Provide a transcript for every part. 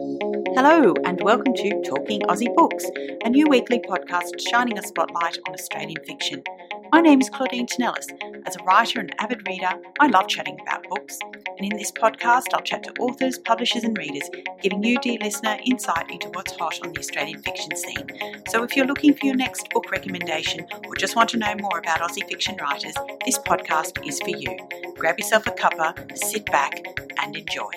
Hello, and welcome to Talking Aussie Books, a new weekly podcast shining a spotlight on Australian fiction. My name is Claudine Tinellis. As a writer and avid reader, I love chatting about books. And in this podcast, I'll chat to authors, publishers, and readers, giving you, dear listener, insight into what's hot on the Australian fiction scene. So if you're looking for your next book recommendation or just want to know more about Aussie fiction writers, this podcast is for you. Grab yourself a cuppa, sit back, and enjoy.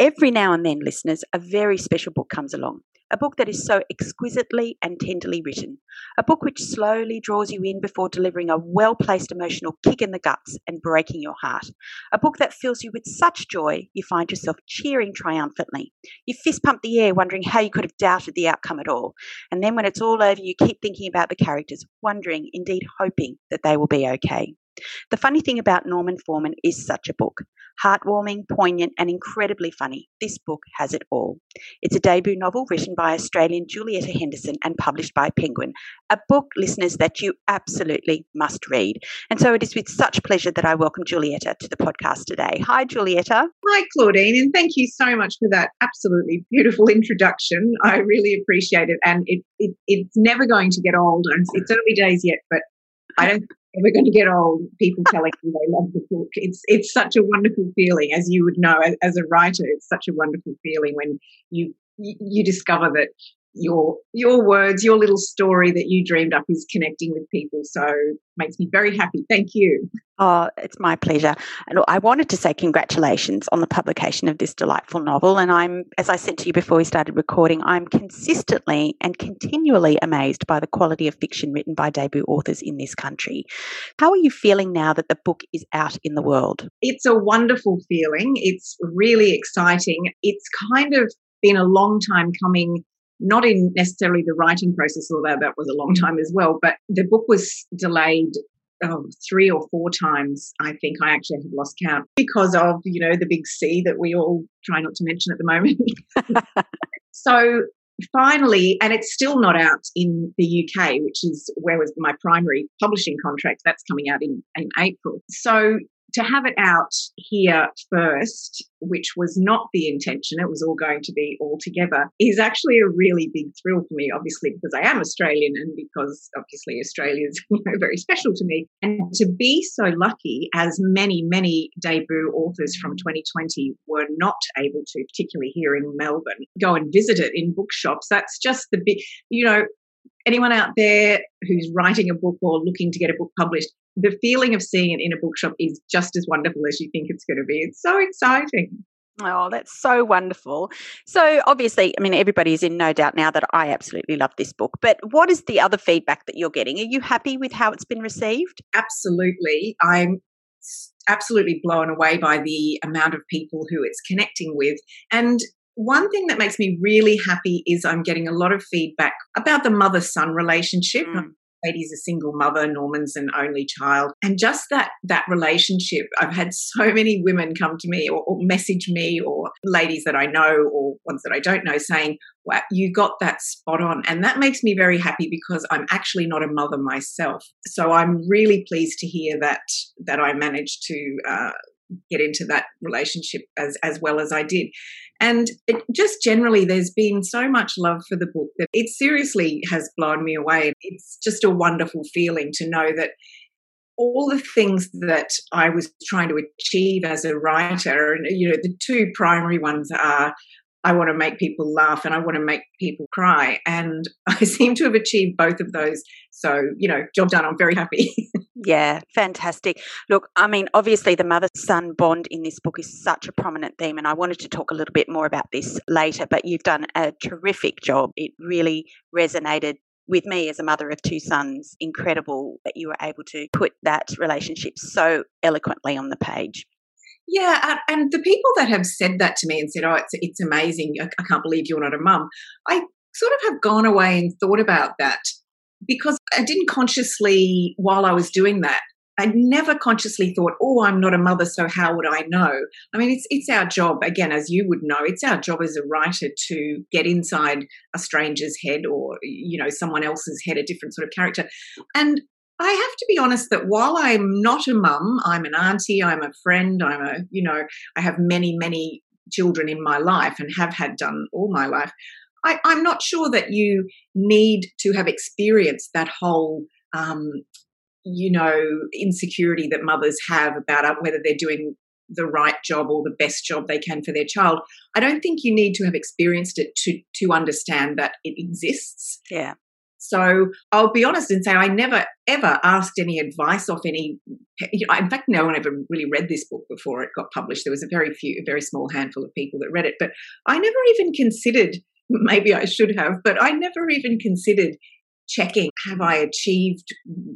Every now and then, listeners, a very special book comes along. A book that is so exquisitely and tenderly written. A book which slowly draws you in before delivering a well placed emotional kick in the guts and breaking your heart. A book that fills you with such joy you find yourself cheering triumphantly. You fist pump the air, wondering how you could have doubted the outcome at all. And then when it's all over, you keep thinking about the characters, wondering, indeed hoping, that they will be okay. The funny thing about Norman Foreman is such a book. Heartwarming, poignant, and incredibly funny. This book has it all. It's a debut novel written by Australian Julietta Henderson and published by Penguin. A book, listeners, that you absolutely must read. And so it is with such pleasure that I welcome Julietta to the podcast today. Hi, Julietta. Hi, Claudine, and thank you so much for that absolutely beautiful introduction. I really appreciate it. And it, it it's never going to get old. and It's early days yet, but I don't we're going to get old people telling me they love the book. It's it's such a wonderful feeling, as you would know, as, as a writer. It's such a wonderful feeling when you you discover that your your words, your little story that you dreamed up is connecting with people. So makes me very happy. Thank you. Oh, it's my pleasure. And I wanted to say congratulations on the publication of this delightful novel. And I'm, as I said to you before we started recording, I'm consistently and continually amazed by the quality of fiction written by debut authors in this country. How are you feeling now that the book is out in the world? It's a wonderful feeling. It's really exciting. It's kind of been a long time coming not in necessarily the writing process, although that was a long time as well, but the book was delayed oh, three or four times. I think I actually have lost count because of, you know, the big C that we all try not to mention at the moment. so finally, and it's still not out in the UK, which is where was my primary publishing contract. That's coming out in, in April. So to have it out here first, which was not the intention, it was all going to be all together, is actually a really big thrill for me, obviously, because I am Australian and because obviously Australia is you know, very special to me. And to be so lucky, as many, many debut authors from 2020 were not able to, particularly here in Melbourne, go and visit it in bookshops, that's just the big, you know, anyone out there who's writing a book or looking to get a book published, the feeling of seeing it in a bookshop is just as wonderful as you think it's going to be. It's so exciting. Oh, that's so wonderful. So, obviously, I mean, everybody is in no doubt now that I absolutely love this book. But what is the other feedback that you're getting? Are you happy with how it's been received? Absolutely. I'm absolutely blown away by the amount of people who it's connecting with. And one thing that makes me really happy is I'm getting a lot of feedback about the mother son relationship. Mm. Lady's a single mother, Norman's an only child. And just that that relationship, I've had so many women come to me or, or message me or ladies that I know or ones that I don't know saying, wow, you got that spot on. And that makes me very happy because I'm actually not a mother myself. So I'm really pleased to hear that that I managed to uh, get into that relationship as as well as I did. And it, just generally, there's been so much love for the book that it seriously has blown me away. It's just a wonderful feeling to know that all the things that I was trying to achieve as a writer, and you know, the two primary ones are I want to make people laugh and I want to make people cry. And I seem to have achieved both of those. So, you know, job done. I'm very happy. yeah, fantastic. Look, I mean, obviously, the mother son bond in this book is such a prominent theme. And I wanted to talk a little bit more about this later, but you've done a terrific job. It really resonated with me as a mother of two sons, incredible that you were able to put that relationship so eloquently on the page. Yeah, and the people that have said that to me and said, "Oh, it's it's amazing. I can't believe you're not a mum," I sort of have gone away and thought about that because I didn't consciously, while I was doing that, I never consciously thought, "Oh, I'm not a mother, so how would I know?" I mean, it's it's our job again, as you would know, it's our job as a writer to get inside a stranger's head or you know someone else's head, a different sort of character, and I have to be honest that while I'm not a mum, I'm an auntie, I'm a friend, I'm a, you know, I have many, many children in my life and have had done all my life, I, am not sure that you need to have experienced that whole, um, you know, insecurity that mothers have about uh, whether they're doing the right job or the best job they can for their child. I don't think you need to have experienced it to to understand that it exists. Yeah. So I'll be honest and say I never ever asked any advice off any. You know, in fact, no one ever really read this book before it got published. There was a very few, a very small handful of people that read it, but I never even considered. Maybe I should have, but I never even considered checking have I achieved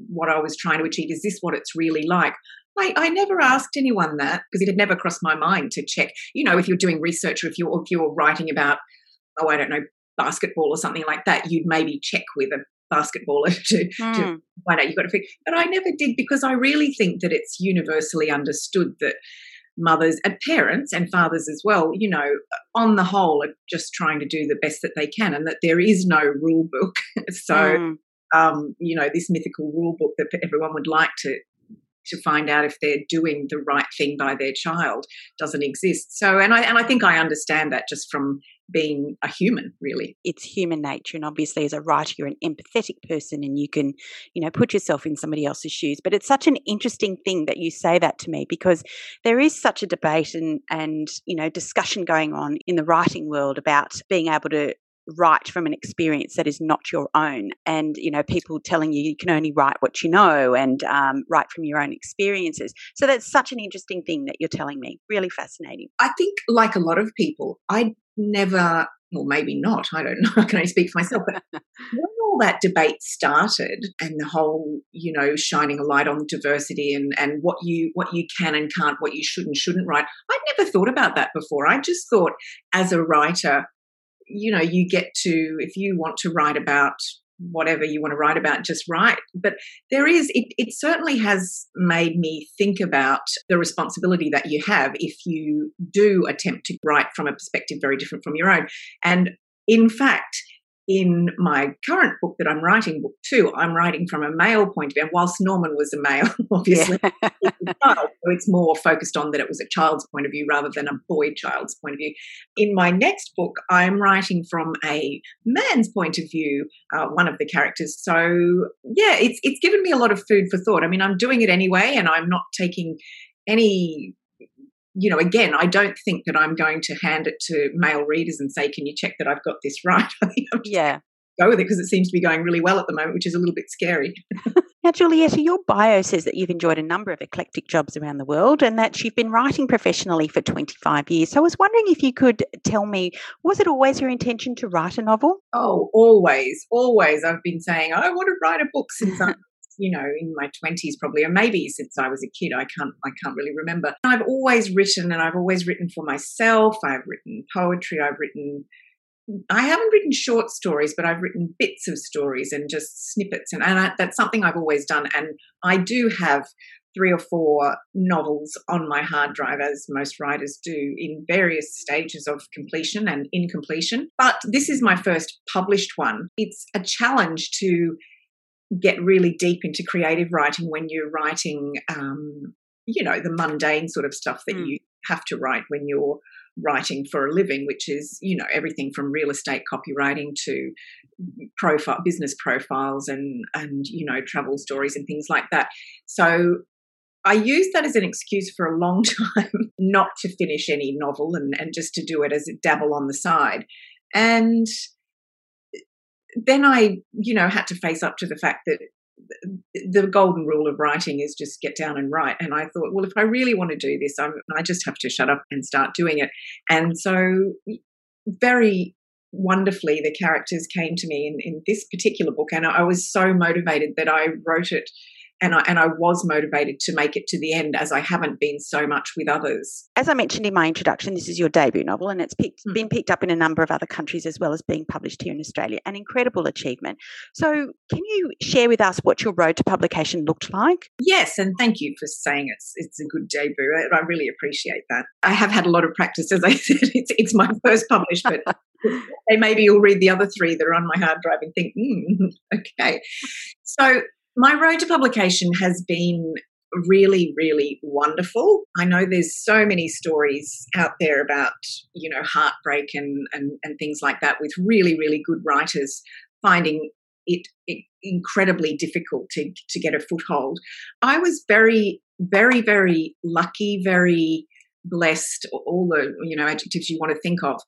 what I was trying to achieve? Is this what it's really like? I, I never asked anyone that because it had never crossed my mind to check. You know, if you're doing research or if you're if you're writing about, oh, I don't know, basketball or something like that, you'd maybe check with a basketballer to, mm. to hmm. find out you've got to figure. But I never did because I really think that it's universally understood that mothers and parents and fathers as well, you know, on the whole are just trying to do the best that they can and that there is no rule book. so, mm. um, you know, this mythical rule book that everyone would like to to find out if they're doing the right thing by their child doesn't exist. So, and I and I think I understand that just from being a human really. It's human nature and obviously as a writer you're an empathetic person and you can you know put yourself in somebody else's shoes. But it's such an interesting thing that you say that to me because there is such a debate and and you know discussion going on in the writing world about being able to write from an experience that is not your own. And you know people telling you you can only write what you know and um, write from your own experiences. So that's such an interesting thing that you're telling me. Really fascinating. I think like a lot of people i never or maybe not i don't know i can only speak for myself but when all that debate started and the whole you know shining a light on diversity and and what you what you can and can't what you should and shouldn't write i'd never thought about that before. I just thought as a writer you know, you get to, if you want to write about whatever you want to write about, just write. But there is, it, it certainly has made me think about the responsibility that you have if you do attempt to write from a perspective very different from your own. And in fact, in my current book that I'm writing, book two, I'm writing from a male point of view. And whilst Norman was a male, obviously, yeah. so it's more focused on that it was a child's point of view rather than a boy child's point of view. In my next book, I'm writing from a man's point of view, uh, one of the characters. So yeah, it's it's given me a lot of food for thought. I mean, I'm doing it anyway, and I'm not taking any you know, again, I don't think that I'm going to hand it to male readers and say, "Can you check that I've got this right?" I think I'm yeah. Go with it because it seems to be going really well at the moment, which is a little bit scary. now, Julietta, your bio says that you've enjoyed a number of eclectic jobs around the world and that you've been writing professionally for 25 years. So I was wondering if you could tell me, was it always your intention to write a novel? Oh, always, always. I've been saying, I want to write a book since I you know in my 20s probably or maybe since i was a kid i can't i can't really remember i've always written and i've always written for myself i've written poetry i've written I haven't written short stories, but I've written bits of stories and just snippets, and, and I, that's something I've always done. And I do have three or four novels on my hard drive, as most writers do, in various stages of completion and incompletion. But this is my first published one. It's a challenge to get really deep into creative writing when you're writing, um, you know, the mundane sort of stuff that mm. you have to write when you're writing for a living, which is, you know, everything from real estate copywriting to profile business profiles and and you know travel stories and things like that. So I used that as an excuse for a long time not to finish any novel and, and just to do it as a dabble on the side. And then I, you know, had to face up to the fact that the golden rule of writing is just get down and write. And I thought, well, if I really want to do this, I'm, I just have to shut up and start doing it. And so, very wonderfully, the characters came to me in, in this particular book, and I was so motivated that I wrote it and I, and I was motivated to make it to the end as I haven't been so much with others. As I mentioned in my introduction, this is your debut novel and it's picked, mm. been picked up in a number of other countries as well as being published here in Australia. An incredible achievement. So, can you share with us what your road to publication looked like? Yes, and thank you for saying it's it's a good debut. I really appreciate that. I have had a lot of practice, as I said. It's it's my first published, but maybe you'll read the other three that are on my hard drive and think, mm, okay. So my road to publication has been really, really wonderful. I know there's so many stories out there about, you know, heartbreak and, and, and things like that with really, really good writers finding it, it incredibly difficult to, to get a foothold. I was very, very, very lucky, very blessed, all the, you know, adjectives you want to think of.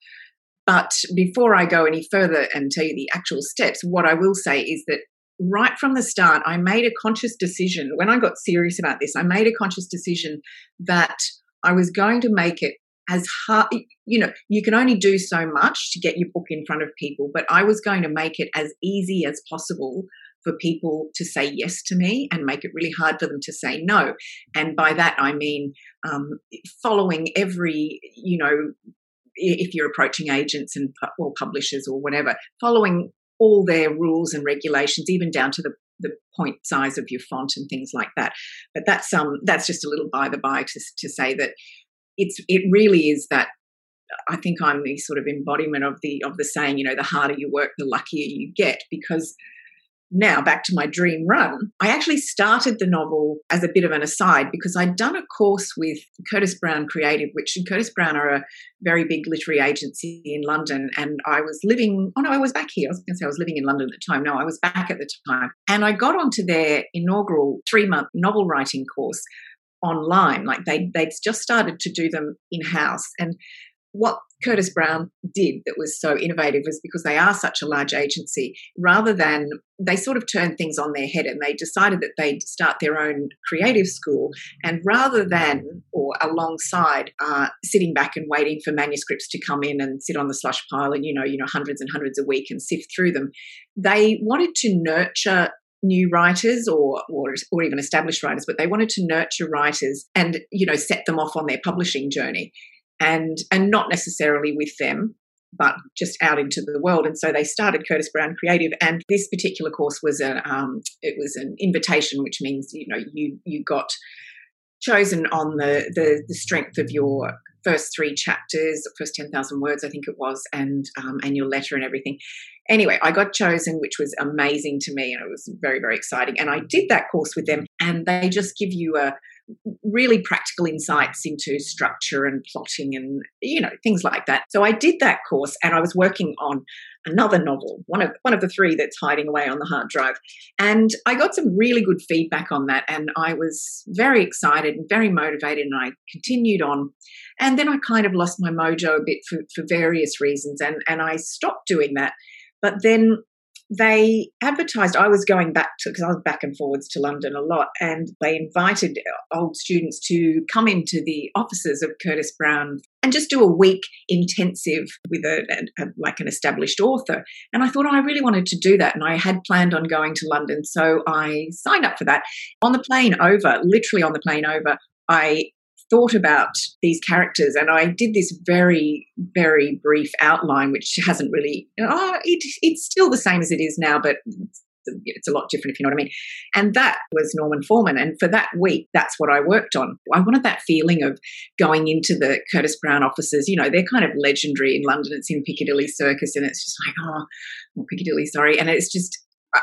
But before I go any further and tell you the actual steps, what I will say is that right from the start, I made a conscious decision. When I got serious about this, I made a conscious decision that I was going to make it as hard, you know, you can only do so much to get your book in front of people, but I was going to make it as easy as possible for people to say yes to me and make it really hard for them to say no. And by that, I mean um, following every, you know, if you're approaching agents and or publishers or whatever, following all their rules and regulations, even down to the the point size of your font and things like that. But that's um that's just a little by the by to to say that it's it really is that I think I'm the sort of embodiment of the of the saying, you know, the harder you work, the luckier you get, because now back to my dream run, I actually started the novel as a bit of an aside because I'd done a course with Curtis Brown Creative, which Curtis Brown are a very big literary agency in London. And I was living, oh no, I was back here. I was going to say I was living in London at the time. No, I was back at the time. And I got onto their inaugural three month novel writing course online. Like they, they'd just started to do them in house. And what Curtis Brown did that was so innovative was because they are such a large agency, rather than they sort of turned things on their head and they decided that they'd start their own creative school. And rather than or alongside uh, sitting back and waiting for manuscripts to come in and sit on the slush pile and, you know, you know, hundreds and hundreds a week and sift through them, they wanted to nurture new writers or, or or even established writers but they wanted to nurture writers and you know set them off on their publishing journey and and not necessarily with them but just out into the world. And so they started curtis brown creative and this particular course was a um, it was an invitation which means you know you you got chosen on the the, the strength of your first three chapters first 10,000 words i think it was and um, and your letter and everything. Anyway i got chosen which was amazing to me and it was very very exciting. And i did that course with them and they just give you a really practical insights into structure and plotting and you know things like that. So i did that course and i was working on another novel one of one of the three that's hiding away on the hard drive. And i got some really good feedback on that and i was very excited and very motivated and i continued on. And then i kind of lost my mojo a bit for, for various reasons and and i stopped doing that. But then they advertised i was going back to because i was back and forwards to london a lot and they invited uh, old students to come into the offices of curtis brown and just do a week intensive with a, a, a, like an established author. And i thought oh, i really wanted to do that and i had planned on going to london. So i signed up for that. On the plane over literally on the plane over I thought about these characters and I did this very, very brief outline, which hasn't really, oh, it, it's still the same as it is now, but it's a lot different if you know what I mean. And that was Norman Foreman. And for that week, that's what I worked on. I wanted that feeling of going into the Curtis Brown offices. You know, they're kind of legendary in London. It's in Piccadilly Circus, and it's just like, oh, Piccadilly, sorry. And it's just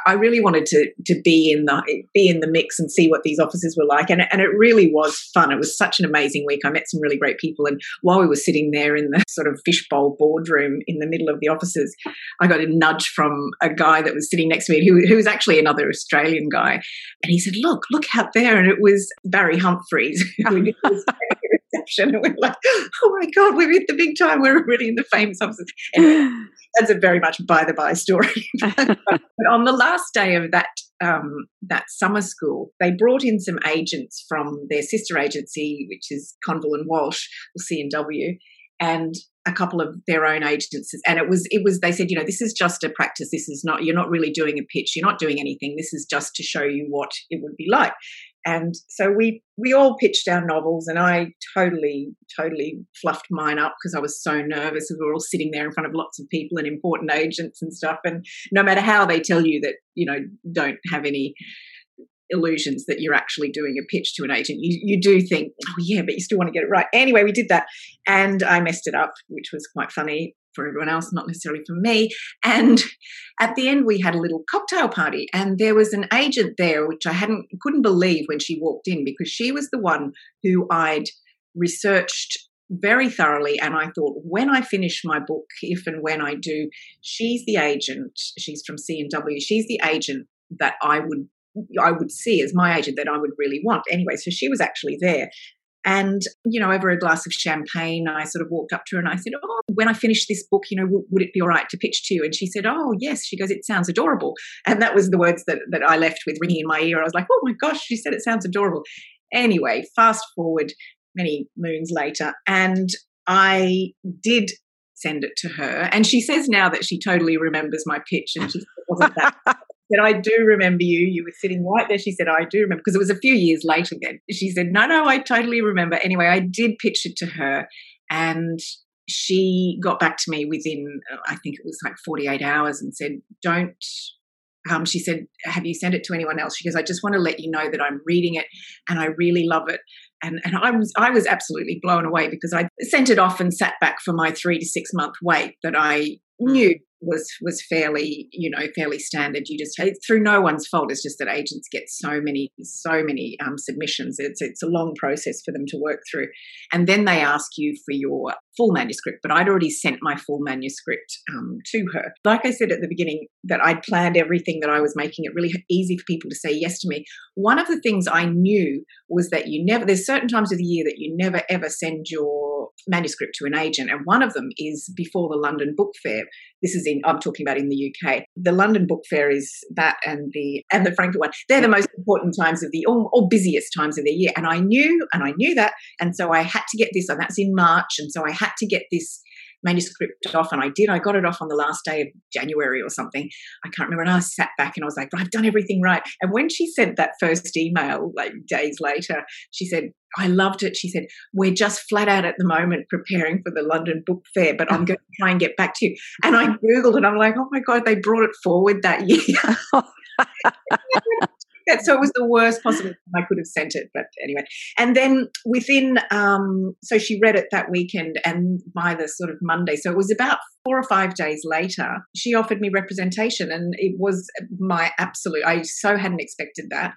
I really wanted to to be in the be in the mix and see what these offices were like, and and it really was fun. It was such an amazing week. I met some really great people, and while we were sitting there in the sort of fishbowl boardroom in the middle of the offices, I got a nudge from a guy that was sitting next to me, who who was actually another Australian guy, and he said, "Look, look out there!" And it was Barry Humphries. reception, and we're like, "Oh my god, we're in the big time! We're already in the famous offices." that's a very much by the by story. but on the last day of that um, that summer school, they brought in some agents from their sister agency, which is Conville and Walsh, or C&W, and a couple of their own agents and it was it was they said you know this is just a practice. This is not you're not really doing a pitch. You're not doing anything. This is just to show you what it would be like and so we we all pitched our novels and i totally totally fluffed mine up because i was so nervous we were all sitting there in front of lots of people and important agents and stuff. And no matter how they tell you that you know don't have any illusions that you're actually doing a pitch to an agent you, you do think oh yeah but you still want to get it right. Anyway we did that and i messed it up which was quite funny for everyone else, not necessarily for me. And at the end, we had a little cocktail party, and there was an agent there, which I hadn't couldn't believe when she walked in because she was the one who I'd researched very thoroughly. And I thought, when I finish my book, if and when I do, she's the agent. She's from C&W. She's the agent that I would I would see as my agent that I would really want. Anyway, so she was actually there. And, you know, over a glass of champagne, I sort of walked up to her and I said, Oh, when I finish this book, you know, w- would it be all right to pitch to you? And she said, Oh, yes. She goes, It sounds adorable. And that was the words that, that I left with ringing in my ear. I was like, Oh my gosh, she said it sounds adorable. Anyway, fast forward many moons later, and I did send it to her. And she says now that she totally remembers my pitch and she wasn't that said, I do remember you. You were sitting right there. She said, I do remember, because it was a few years later then. She said, No, no, I totally remember. Anyway, I did pitch it to her, and she got back to me within, I think it was like 48 hours, and said, Don't. Um, she said, Have you sent it to anyone else? She goes, I just want to let you know that I'm reading it and I really love it. And, and I was I was absolutely blown away because I sent it off and sat back for my three to six month wait that I knew was was fairly you know fairly standard. You just through no one's fault. It's just that agents get so many so many um, submissions. It's it's a long process for them to work through. And then they ask you for your full manuscript but i'd already sent my full manuscript um, to her like i said at the beginning that i'd planned everything that i was making it really easy for people to say yes to me one of the things i knew was that you never there's certain times of the year that you never ever send your manuscript to an agent and one of them is before the london book fair this is in I'm talking about in the UK. The London Book Fair is that and the and the Frankfurt one. They're the most important times of the or, or busiest times of the year. And I knew and I knew that. And so I had to get this, and that's in March. And so I had to get this manuscript off and I did. I got it off on the last day of January or something. I can't remember. And I sat back and I was like, I've done everything right. And when she sent that first email, like days later, she said, I loved it. She said, We're just flat out at the moment preparing for the London Book Fair, but I'm going to try and get back to you. And I Googled and I'm like, Oh my God, they brought it forward that year. so it was the worst possible I could have sent it. But anyway, and then within, um, so she read it that weekend, and by the sort of Monday, so it was about four or five days later, she offered me representation, and it was my absolute. I so hadn't expected that.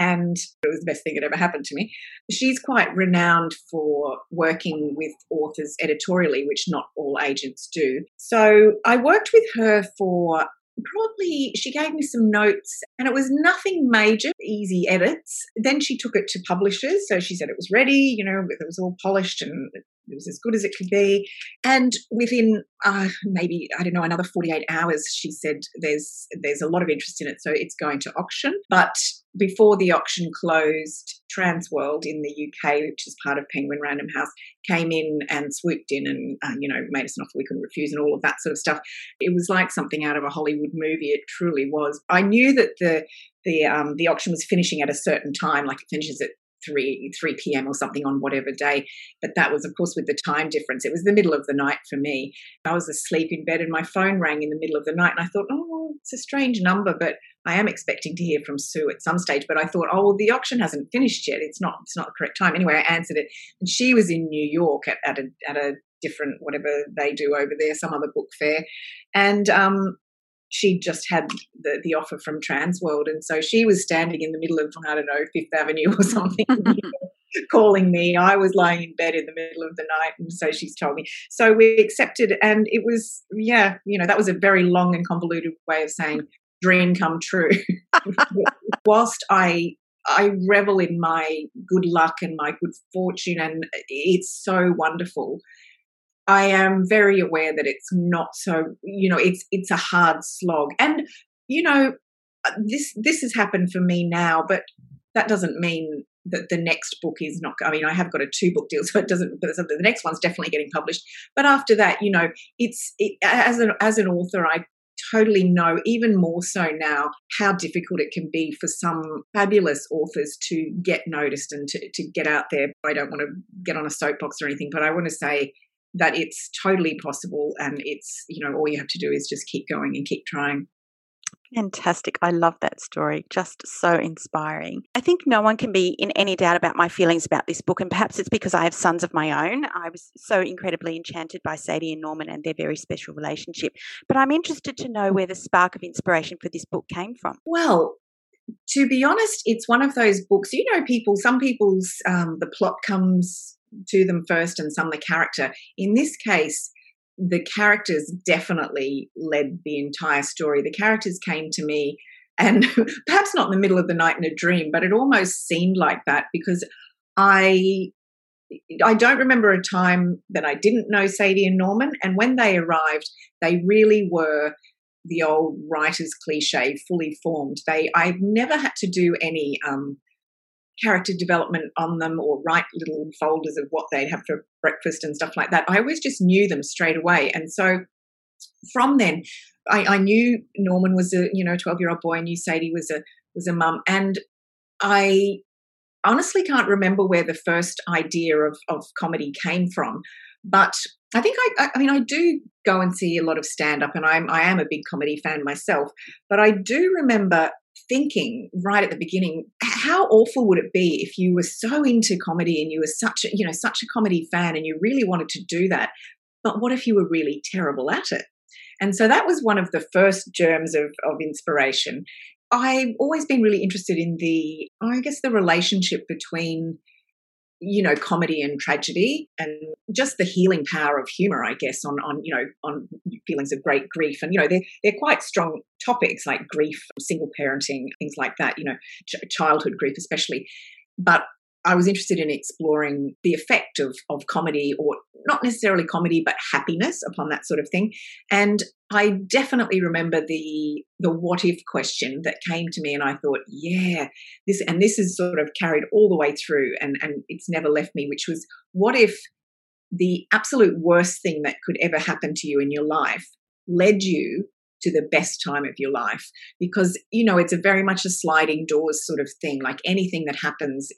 And it was the best thing that ever happened to me. She's quite renowned for working with authors editorially, which not all agents do. So I worked with her for probably she gave me some notes and it was nothing major easy edits then she took it to publishers so she said it was ready you know it was all polished and it was as good as it could be. And within uh, maybe I don't know another 48 hours, she said there's there's a lot of interest in it, so it's going to auction. But before the auction closed, Transworld in the UK, which is part of Penguin Random House, came in and swooped in and uh, you know made us an offer we couldn't refuse and all of that sort of stuff. It was like something out of a Hollywood movie. It truly was. I knew that the the um, the auction was finishing at a certain time, like it finishes at 3 3 p.m. or something on whatever day. But that was, of course, with the time difference. It was the middle of the night for me. I was asleep in bed and my phone rang in the middle of the night, and I thought, oh, it's a strange number, but I am expecting to hear from Sue at some stage. But I thought, oh, well, the auction hasn't finished yet. It's not. It's not the correct time. Anyway, I answered it, and she was in New York at, at a at a different whatever they do over there, some other book fair, and um, she just had the, the offer from Transworld. And so she was standing in the middle of, I don't know, Fifth Avenue or something, calling me. I was lying in bed in the middle of the night. And so she's told me. So we accepted. And it was, yeah, you know, that was a very long and convoluted way of saying dream come true. Whilst I I revel in my good luck and my good fortune, and it's so wonderful. I am very aware that it's not so, you know, it's it's a hard slog. And you know, uh, this this has happened for me now, but that doesn't mean that the next book is not I mean, I have got a two book deal, so it doesn't but the next one's definitely getting published. But after that, you know, it's it, as an as an author, I totally know even more so now how difficult it can be for some fabulous authors to get noticed and to, to get out there. I don't want to get on a soapbox or anything, but I want to say that it's totally possible and it's you know all you have to do is just keep going and keep trying Fantastic. I love that story. Just so inspiring. I think no one can be in any doubt about my feelings about this book, and perhaps it's because I have sons of my own. I was so incredibly enchanted by Sadie and Norman and their very special relationship. But I'm interested to know where the spark of inspiration for this book came from. Well, to be honest, it's one of those books. You know, people, some people's, um, the plot comes to them first and some the character. In this case, the characters definitely led the entire story. The characters came to me, and perhaps not in the middle of the night in a dream, but it almost seemed like that because I. I don't remember a time that I didn't know Sadie and Norman, and when they arrived, they really were the old writer's cliche, fully formed. They, I've never had to do any um, character development on them or write little folders of what they'd have for breakfast and stuff like that. I always just knew them straight away. And so from then, I, I knew Norman was a you know twelve year old boy. I knew Sadie was a was a mum, and I honestly can't remember where the first idea of of comedy came from. But I think I, I mean I do go and see a lot of stand up, and I'm I am a big comedy fan myself. But I do remember thinking right at the beginning how awful would it be if you were so into comedy and you were such a you know such a comedy fan and you really wanted to do that but what if you were really terrible at it? And so that was one of the first germs of, of inspiration. I've always been really interested in the i guess the relationship between you know comedy and tragedy and just the healing power of humor i guess on on you know on feelings of great grief. And you know they're they're quite strong topics like grief single parenting things like that you know ch- childhood grief especially. But I was interested in exploring the effect of, of comedy, or not necessarily comedy, but happiness upon that sort of thing. And I definitely remember the the what if question that came to me, and I thought, yeah, this and this is sort of carried all the way through, and and it's never left me. Which was, what if the absolute worst thing that could ever happen to you in your life led you to the best time of your life. Because you know it's a very much a sliding doors sort of thing. Like anything that happens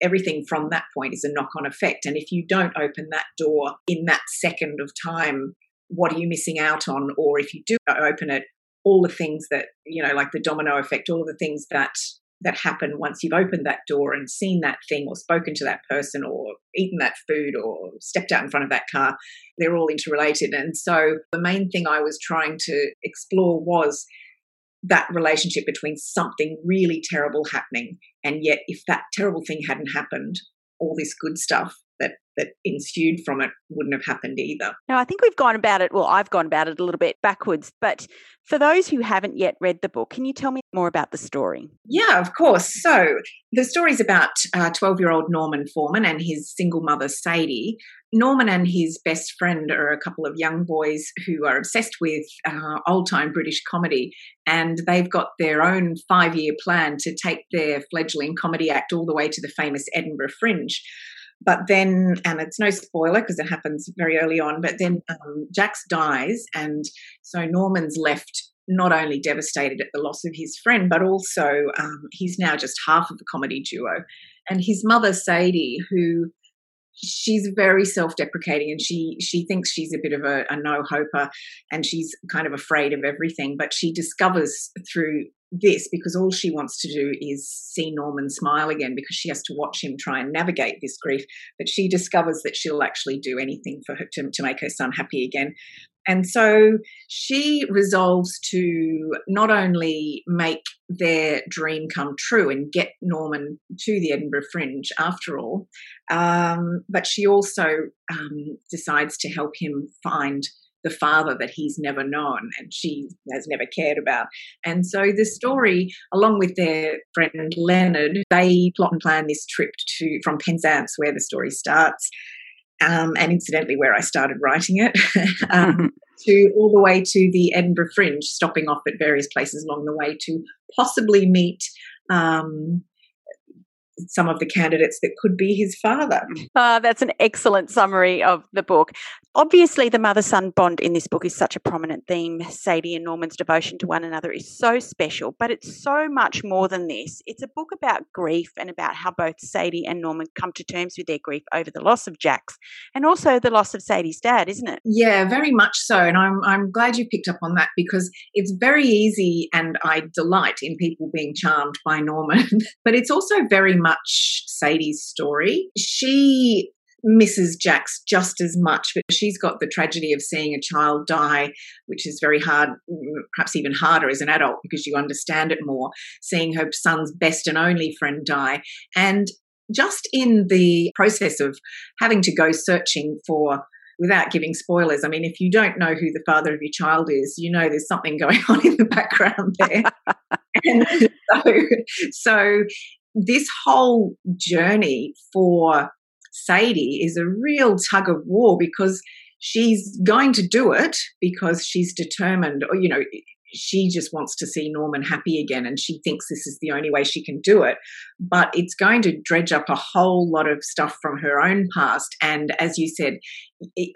everything from that point is a knock on effect. And if you don't open that door in that second of time what are you missing out on? Or if you do uh, open it all the things that you know like the domino effect all the things that that happen once you've opened that door and seen that thing or spoken to that person or eaten that food or stepped out in front of that car they're all interrelated. And so the main thing i was trying to explore was that relationship between something really terrible happening and yet if that terrible thing hadn't happened all this good stuff that ensued from it wouldn't have happened either. Now, I think we've gone about it, well, I've gone about it a little bit backwards, but for those who haven't yet read the book, can you tell me more about the story? Yeah, of course. So, the story is about 12 uh, year old Norman Foreman and his single mother, Sadie. Norman and his best friend are a couple of young boys who are obsessed with uh, old time British comedy, and they've got their own five year plan to take their fledgling comedy act all the way to the famous Edinburgh Fringe. But then, and it's no spoiler because it happens very early on, but then um, Jax dies, and so Norman's left not only devastated at the loss of his friend, but also um, he's now just half of the comedy duo. And his mother, Sadie, who she's very self-deprecating and she she thinks she's a bit of a, a no-hoper and she's kind of afraid of everything but she discovers through this because all she wants to do is see Norman smile again because she has to watch him try and navigate this grief. But she discovers that she'll actually do anything for her to, to make her son happy again. And so she resolves to not only make their dream come true and get Norman to the Edinburgh Fringe after all, um, but she also um, decides to help him find the father that he's never known and she has never cared about. And so the story, along with their friend Leonard, they plot and plan this trip to from Penzance, where the story starts, um, and incidentally where I started writing it, um, to all the way to the Edinburgh Fringe, stopping off at various places along the way to possibly meet. Um, some of the candidates that could be his father. Uh, that's an excellent summary of the book. Obviously, the mother son bond in this book is such a prominent theme. Sadie and Norman's devotion to one another is so special, but it's so much more than this. It's a book about grief and about how both Sadie and Norman come to terms with their grief over the loss of Jax and also the loss of Sadie's dad, isn't it? Yeah, very much so. And I'm, I'm glad you picked up on that because it's very easy and I delight in people being charmed by Norman, but it's also very much Sadie's story. She misses Jax just as much, but she's got the tragedy of seeing a child die, which is very hard, mm, perhaps even harder as an adult because you understand it more, seeing her son's best and only friend die. And just in the process of having to go searching for without giving spoilers, I mean, if you don't know who the father of your child is, you know there's something going on in the background there. and so, so this whole journey for Sadie is a real tug of war because she's going to do it because she's determined, or, you know, she just wants to see Norman happy again and she thinks this is the only way she can do it. But it's going to dredge up a whole lot of stuff from her own past. And as you said,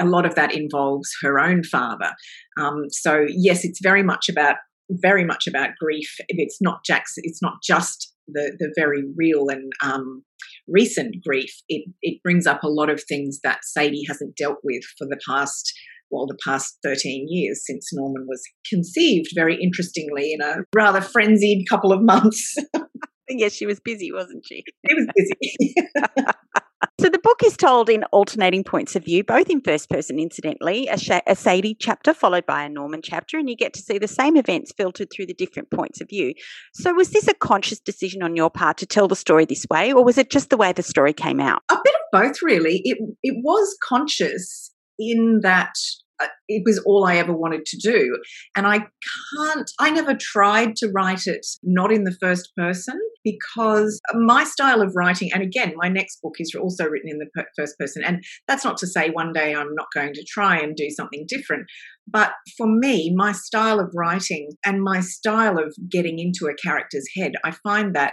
a lot of that involves her own father. Um, so, yes, it's very much about very much about grief. It's not Jax. It's not just the the very real and um, recent grief. It it brings up a lot of things that Sadie hasn't dealt with for the past well the past 13 years since Norman was conceived. Very interestingly, in a rather frenzied couple of months. yes, she was busy, wasn't she? She was busy. So the book is told in alternating points of view, both in first person, incidentally, a, Sh- a, Sadie chapter followed by a Norman chapter, and you get to see the same events filtered through the different points of view. So was this a conscious decision on your part to tell the story this way, or was it just the way the story came out? A bit of both, really. It it was conscious in that Uh, it was all I ever wanted to do. And I can't, I never tried to write it not in the first person because my style of writing, and again, my next book is also written in the first person. And that's not to say one day I'm not going to try and do something different. But for me, my style of writing and my style of getting into a character's head, I find that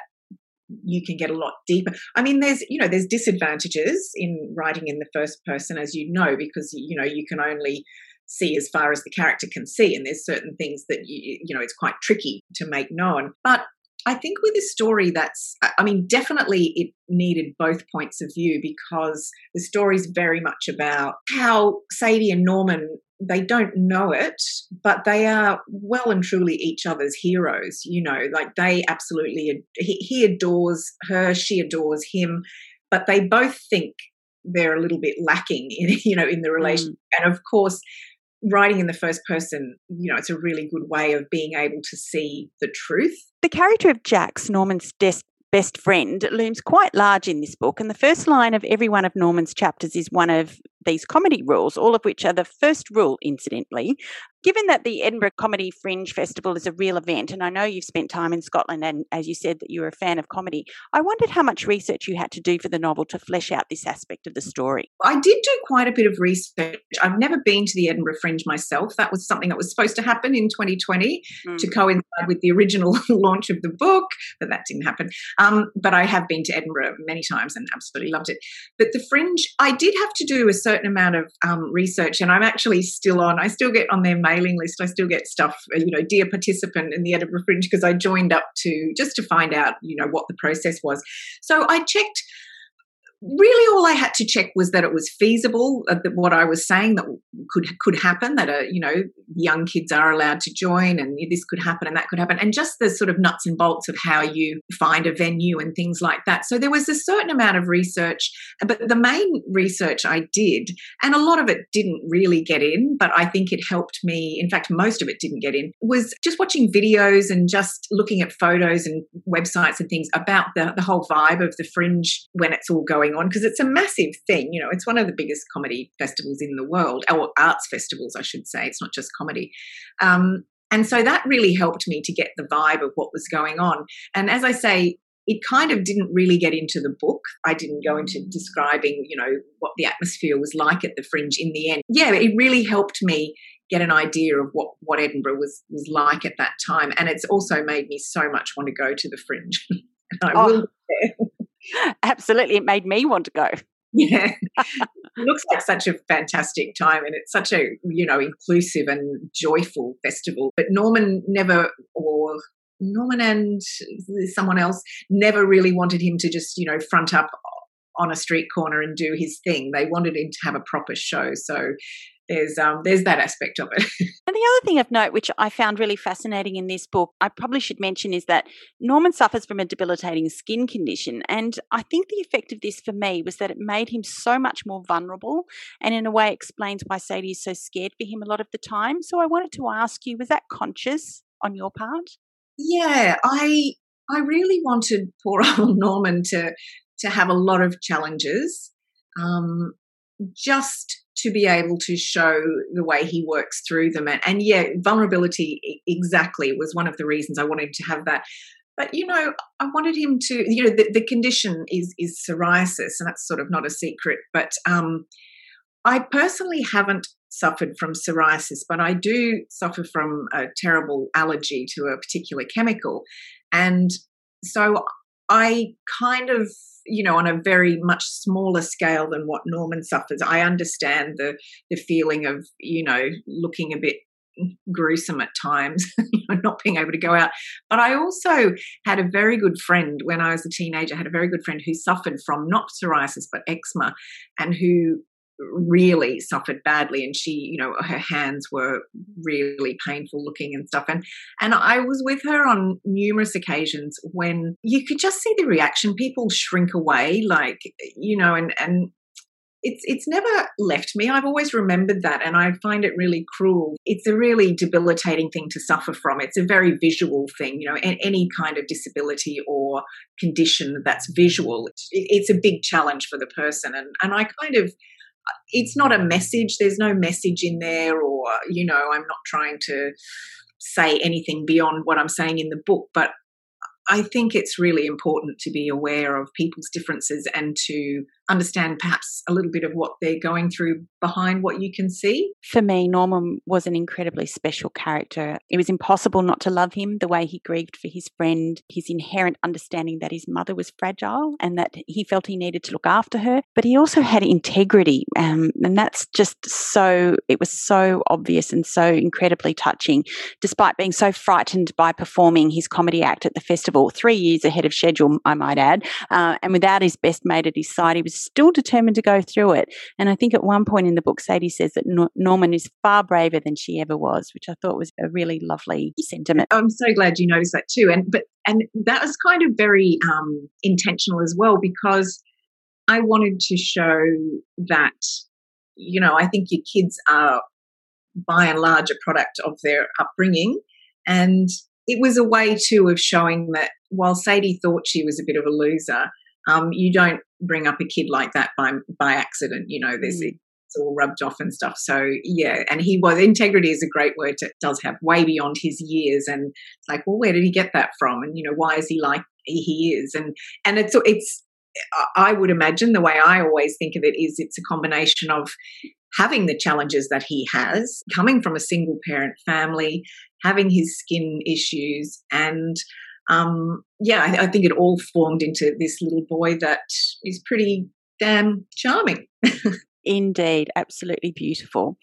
you can get a lot deeper. I mean, there's you know there's disadvantages in writing in the first person, as you know, because you know you can only see as far as the character can see, and there's certain things that you you know it's quite tricky to make known. But I think with a story that's, I mean, definitely it needed both points of view because the story is very much about how Sadie and Norman they don't know it, but they are well and truly each other's heroes. You know, like they absolutely, he, he adores her, she adores him, but they both think they're a little bit lacking in, you know, in the relation. Mm. And of course, writing in the first person, you know, it's a really good way of being able to see the truth. The character of Jax, Norman's des- best friend, looms quite large in this book, and the first line of every one of Norman's chapters is one of these comedy rules, all of which are the first rule, incidentally. Given that the Edinburgh Comedy Fringe Festival is a real event, and I know you've spent time in Scotland and as you said that you're a fan of comedy, I wondered how much research you had to do for the novel to flesh out this aspect of the story. I did do quite a bit of research. I've never been to the Edinburgh Fringe myself. That was something that was supposed to happen in 2020 mm. to coincide with the original launch of the book, but that didn't happen. Um, but I have been to Edinburgh many times and absolutely loved it. But the Fringe, I did have to do a certain amount of um, research, and I'm actually still on. I still get on their mailing list. I still get stuff, uh, you know, dear participant in the Edinburgh Fringe because I joined up to just to find out, you know, what the process was. So I checked really all I had to check was that it was feasible. Uh, that what I was saying that could could happen. That uh, you know young kids are allowed to join, and this could happen and that could happen, and just the sort of nuts and bolts of how you find a venue and things like that. So there was a certain amount of research, but the main research I did, and a lot of it didn't really get in, but I think it helped me. In fact, most of it didn't get in. Was just watching videos and just looking at photos and websites and things about the, the whole vibe of the fringe when it's all going going on because it's a massive thing. You know, it's one of the biggest comedy festivals in the world, or arts festivals, I should say. It's not just comedy. Um, and so that really helped me to get the vibe of what was going on. And as I say, it kind of didn't really get into the book. I didn't go into describing, you know, what the atmosphere was like at the fringe in the end. Yeah, it really helped me get an idea of what, what Edinburgh was was like at that time. And it's also made me so much want to go to the fringe. I oh. will Absolutely. It made me want to go. Yeah. it looks like such a fantastic time and it's such a, you know, inclusive and joyful festival. But Norman never, or Norman and someone else never really wanted him to just, you know, front up on a street corner and do his thing. They wanted him to have a proper show. So there's um, there's that aspect of it. and the other thing of note, which I found really fascinating in this book, I probably should mention, is that Norman suffers from a debilitating skin condition, and I think the effect of this for me was that it made him so much more vulnerable, and in a way explains why Sadie is so scared for him a lot of the time. So I wanted to ask you, was that conscious on your part? Yeah, I I really wanted poor old Norman to to have a lot of challenges. Um, just to be able to show the way he works through them. And, and yeah, vulnerability exactly was one of the reasons I wanted to have that. But you know, I wanted him to. You know, the, the condition is is psoriasis, and that's sort of not a secret. But um, I personally haven't suffered from psoriasis, but I do suffer from a terrible allergy to a particular chemical, and so I kind of you know, on a very much smaller scale than what Norman suffers. I understand the the feeling of, you know, looking a bit gruesome at times, not being able to go out. But I also had a very good friend when I was a teenager, I had a very good friend who suffered from not psoriasis, but eczema, and who really suffered badly and she you know her hands were really painful looking and stuff and and I was with her on numerous occasions when you could just see the reaction people shrink away like you know and and it's it's never left me. I've always remembered that, and I find it really cruel. It's a really debilitating thing to suffer from. It's a very visual thing, you know. Any kind of disability or condition that's visual, it's a big challenge for the person. And and I kind of it's not a message. There's no message in there, or, you know, I'm not trying to say anything beyond what I'm saying in the book, but I think it's really important to be aware of people's differences and to understand perhaps a little bit of what they're going through behind what you can see. For me, Norman was an incredibly special character. It was impossible not to love him, the way he grieved for his friend, his inherent understanding that his mother was fragile and that he felt he needed to look after her. But he also had integrity. Um, and that's just so, it was so obvious and so incredibly touching, despite being so frightened by performing his comedy act at the festival, three years ahead of schedule, I might add. Uh, and without his best mate at his side, he was still determined to go through it. And I think at one point in the book, Sadie says that Norman is far braver than she ever was, which I thought was a really lovely sentiment. I'm so glad you noticed that too. And but and that was kind of very um, intentional as well because I wanted to show that you know I think your kids are by and large a product of their upbringing and it was a way too of showing that while Sadie thought she was a bit of a loser, um, you don't bring up a kid like that by by accident. You know, there's mm. it's all rubbed off and stuff. So yeah, and he was integrity is a great word. It does have way beyond his years, and it's like, well, where did he get that from? And you know, why is he like he is? And and it's it's I would imagine the way I always think of it is it's a combination of having the challenges that he has, coming from a single parent family, having his skin issues, and um, yeah, I, I think it all formed into this little boy that is pretty damn charming. Indeed, absolutely beautiful.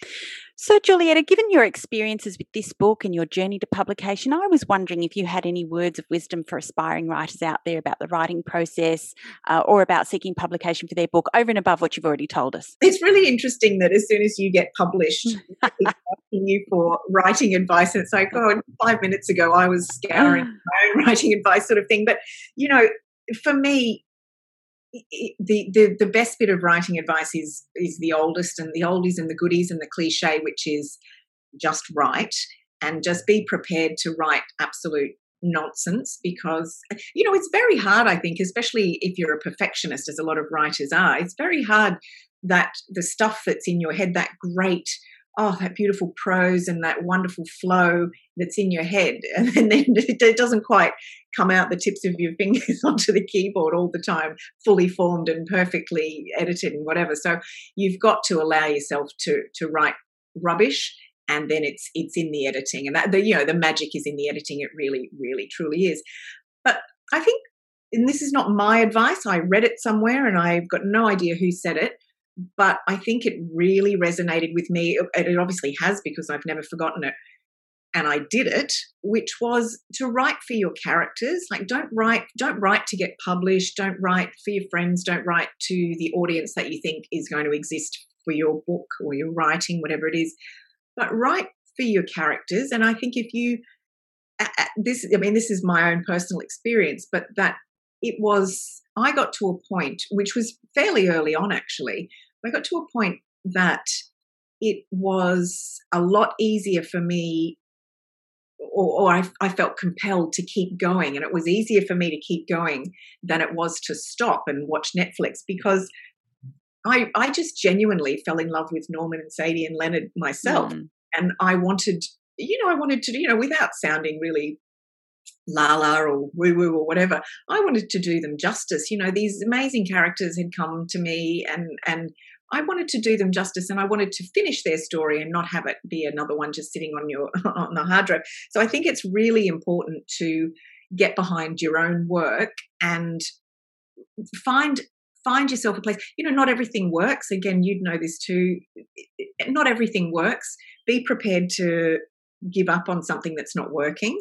So, Julietta, given your experiences with this book and your journey to publication, I was wondering if you had any words of wisdom for aspiring writers out there about the writing process uh, or about seeking publication for their book over and above what you've already told us. It's really interesting that as soon as you get published, asking you for writing advice. And it's like, oh, five minutes ago I was scouring my own writing advice sort of thing. But, you know, for me, the, the the best bit of writing advice is is the oldest and the oldies and the goodies and the cliche, which is just write and just be prepared to write absolute nonsense because you know it's very hard i think especially if you're a perfectionist as a lot of writers are it's very hard that the stuff that's in your head that great oh, that beautiful prose and that wonderful flow that's in your head. And then it doesn't quite come out the tips of your fingers onto the keyboard all the time, fully formed and perfectly edited and whatever. So you've got to allow yourself to, to write rubbish and then it's it's in the editing and that the you know the magic is in the editing it really really truly is but i think and this is not my advice. I read it somewhere and I've got no idea who said it, but I think it really resonated with me. It obviously has because I've never forgotten it. And I did it, which was to write for your characters. Like, don't write, don't write to get published. Don't write for your friends. Don't write to the audience that you think is going to exist for your book or your writing, whatever it is. But write for your characters. And I think if you, this, I mean, this is my own personal experience, but that it was, I got to a point, which was fairly early on actually, I got to a point that it was a lot easier for me or, or I, I, felt compelled to keep going and it was easier for me to keep going than it was to stop and watch netflix because i i just genuinely fell in love with norman and sadie and leonard myself mm. and i wanted you know i wanted to you know without sounding really Lala or woo woo or whatever. I wanted to do them justice. You know, these amazing characters had come to me and and I wanted to do them justice and I wanted to finish their story and not have it be another one just sitting on your on the hard drive. So I think it's really important to get behind your own work and find find yourself a place. You know, not everything works. Again, you'd know this too. Not everything works. Be prepared to give up on something that's not working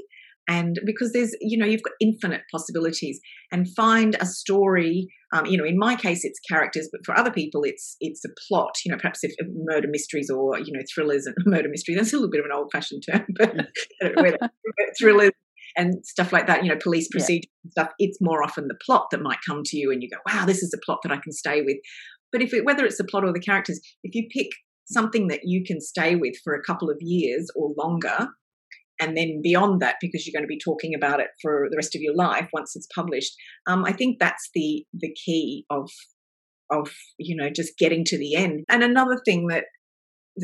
and because there's you know you've got infinite possibilities and find a story um, you know in my case it's characters but for other people it's it's a plot you know perhaps if murder mysteries or you know thrillers and murder mystery that's a little bit of an old fashioned term but thrillers and stuff like that you know police procedure yeah. stuff it's more often the plot that might come to you and you go wow this is a plot that i can stay with but if it, whether it's the plot or the characters if you pick something that you can stay with for a couple of years or longer and then beyond that because you're going to be talking about it for the rest of your life once it's published um, i think that's the the key of of you know just getting to the end. And another thing that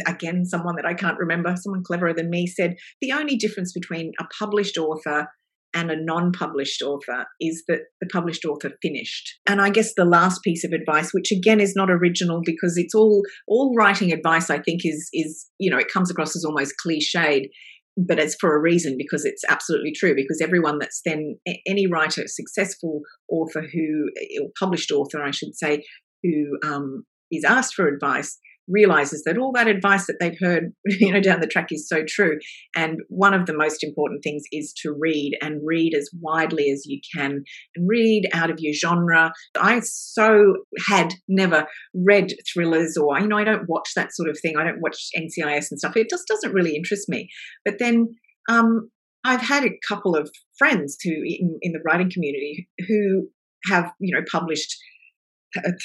again someone that i can't remember someone cleverer than me said the only difference between a published author and a non-published author is that the published author finished. And i guess the last piece of advice which again is not original because it's all all writing advice i think is is you know it comes across as almost cliched but it's for a reason because it's absolutely true because everyone that's then any writer successful author who published author i should say who um, is asked for advice realizes that all that advice that they've heard you know down the track is so true. And one of the most important things is to read and read as widely as you can and read out of your genre. I so had never read thrillers or you know i don't watch that sort of thing. I don't watch ncis and stuff. It just doesn't really interest me. But then um, I've had a couple of friends who in, in the writing community who have you know published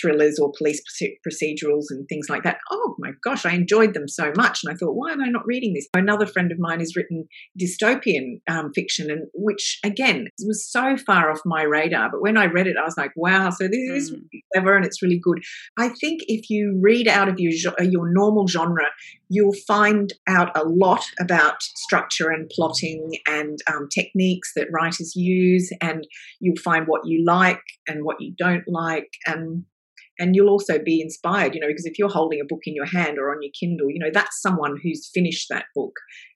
thrillers or police procedurals and things like that. Oh my gosh, I enjoyed them so much, and I thought, why am I not reading this? Another friend of mine has written dystopian um, fiction, and which again was so far off my radar. But when I read it, I was like, wow, so this is mm. really clever and it's really good. I think if you read out of your your normal genre, you'll find out a lot about structure and plotting and um, techniques that writers use, and you'll find what you like and what you don't like, and and you'll also be inspired, you know, because if you're holding a book in your hand or on your Kindle, you know, that's someone who's finished that book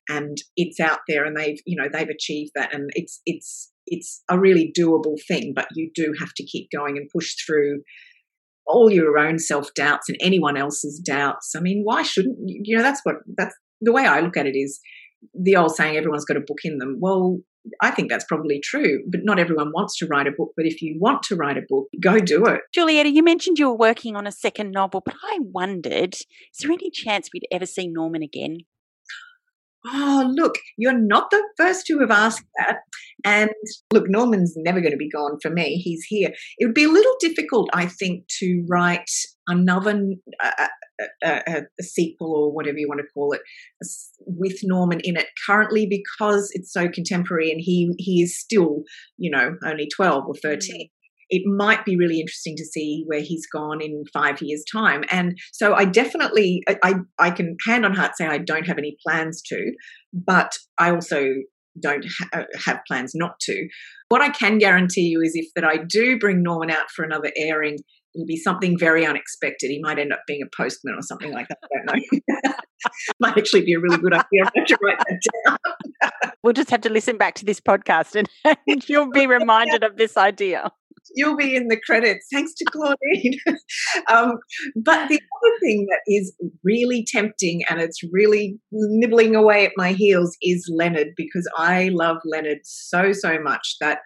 and it's out there and they've, you know, they've achieved that, and it's it's it's a really doable thing, but you do have to keep going and push through all your own self doubts and anyone else's doubts. I mean, why shouldn't you know? That's what that's the way I look at it is the old saying, everyone's got a book in them. Well, I think that's probably true, but not everyone wants to write a book. But if you want to write a book, go do it. Julietta, you mentioned you were working on a second novel, but I wondered, is there any chance we'd ever see Norman again? Oh, look, you're not the first to have asked that. And look, Norman's never going to be gone for me. He's here. It would be a little difficult, I think, to write another uh, a, a, sequel or whatever you want to call it with Norman in it currently because it's so contemporary and he he is still you know only 12 or 13 mm. It might be really interesting to see where he's gone in five years time and so i definitely i i can hand on heart say i don't have any plans to but i also don't ha- uh, have plans not to what i can guarantee you is if that i do bring norman out for another airing it'll be something very unexpected. He might end up being a postman or something like that. I don't know. might actually be a really good idea. I write that down. we'll just have to listen back to this podcast and, and you'll be reminded of this idea. You'll be in the credits. Thanks to Claudine. um, but the other thing that is really tempting and it's really nibbling away at my heels is Leonard because I love Leonard so, so much that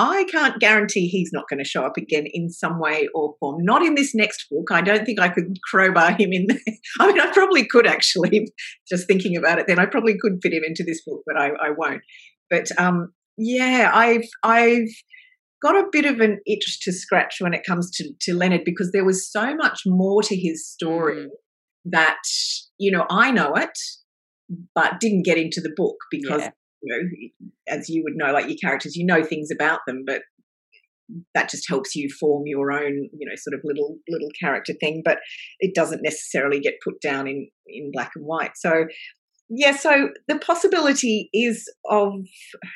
I can't guarantee he's not going to show up again in some way or form. Not in this next book. I don't think I could crowbar him in there. I mean, I probably could actually, just thinking about it then, I probably could fit him into this book, but I, I won't. But um, yeah, I've, I've, got a bit of an itch to scratch when it comes to, to Leonard because there was so much more to his story mm. that, you know, I know it, but didn't get into the book because yeah you know, as you would know, like your characters, you know things about them, but that just helps you form your own, you know, sort of little little character thing. But it doesn't necessarily get put down in in black and white. So yeah, so the possibility is of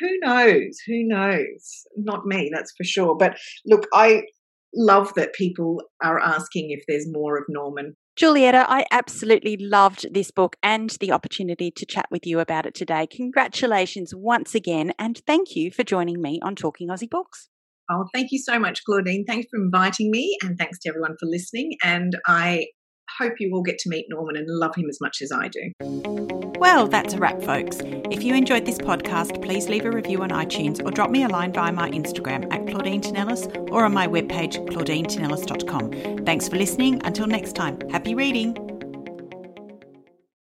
who knows, who knows, not me, that's for sure. But look, I love that people are asking if there's more of Norman. Julietta, I absolutely loved this book and the opportunity to chat with you about it today. Congratulations once again, and thank you for joining me on Talking Aussie Books. Oh, thank you so much, Claudine. Thanks for inviting me, and thanks to everyone for listening. And I hope you all get to meet Norman and love him as much as I do. Well, that's a wrap, folks. If you enjoyed this podcast, please leave a review on iTunes or drop me a line via my Instagram at Claudine Tinellis or on my webpage, claudinetinellis.com. Thanks for listening. Until next time, happy reading.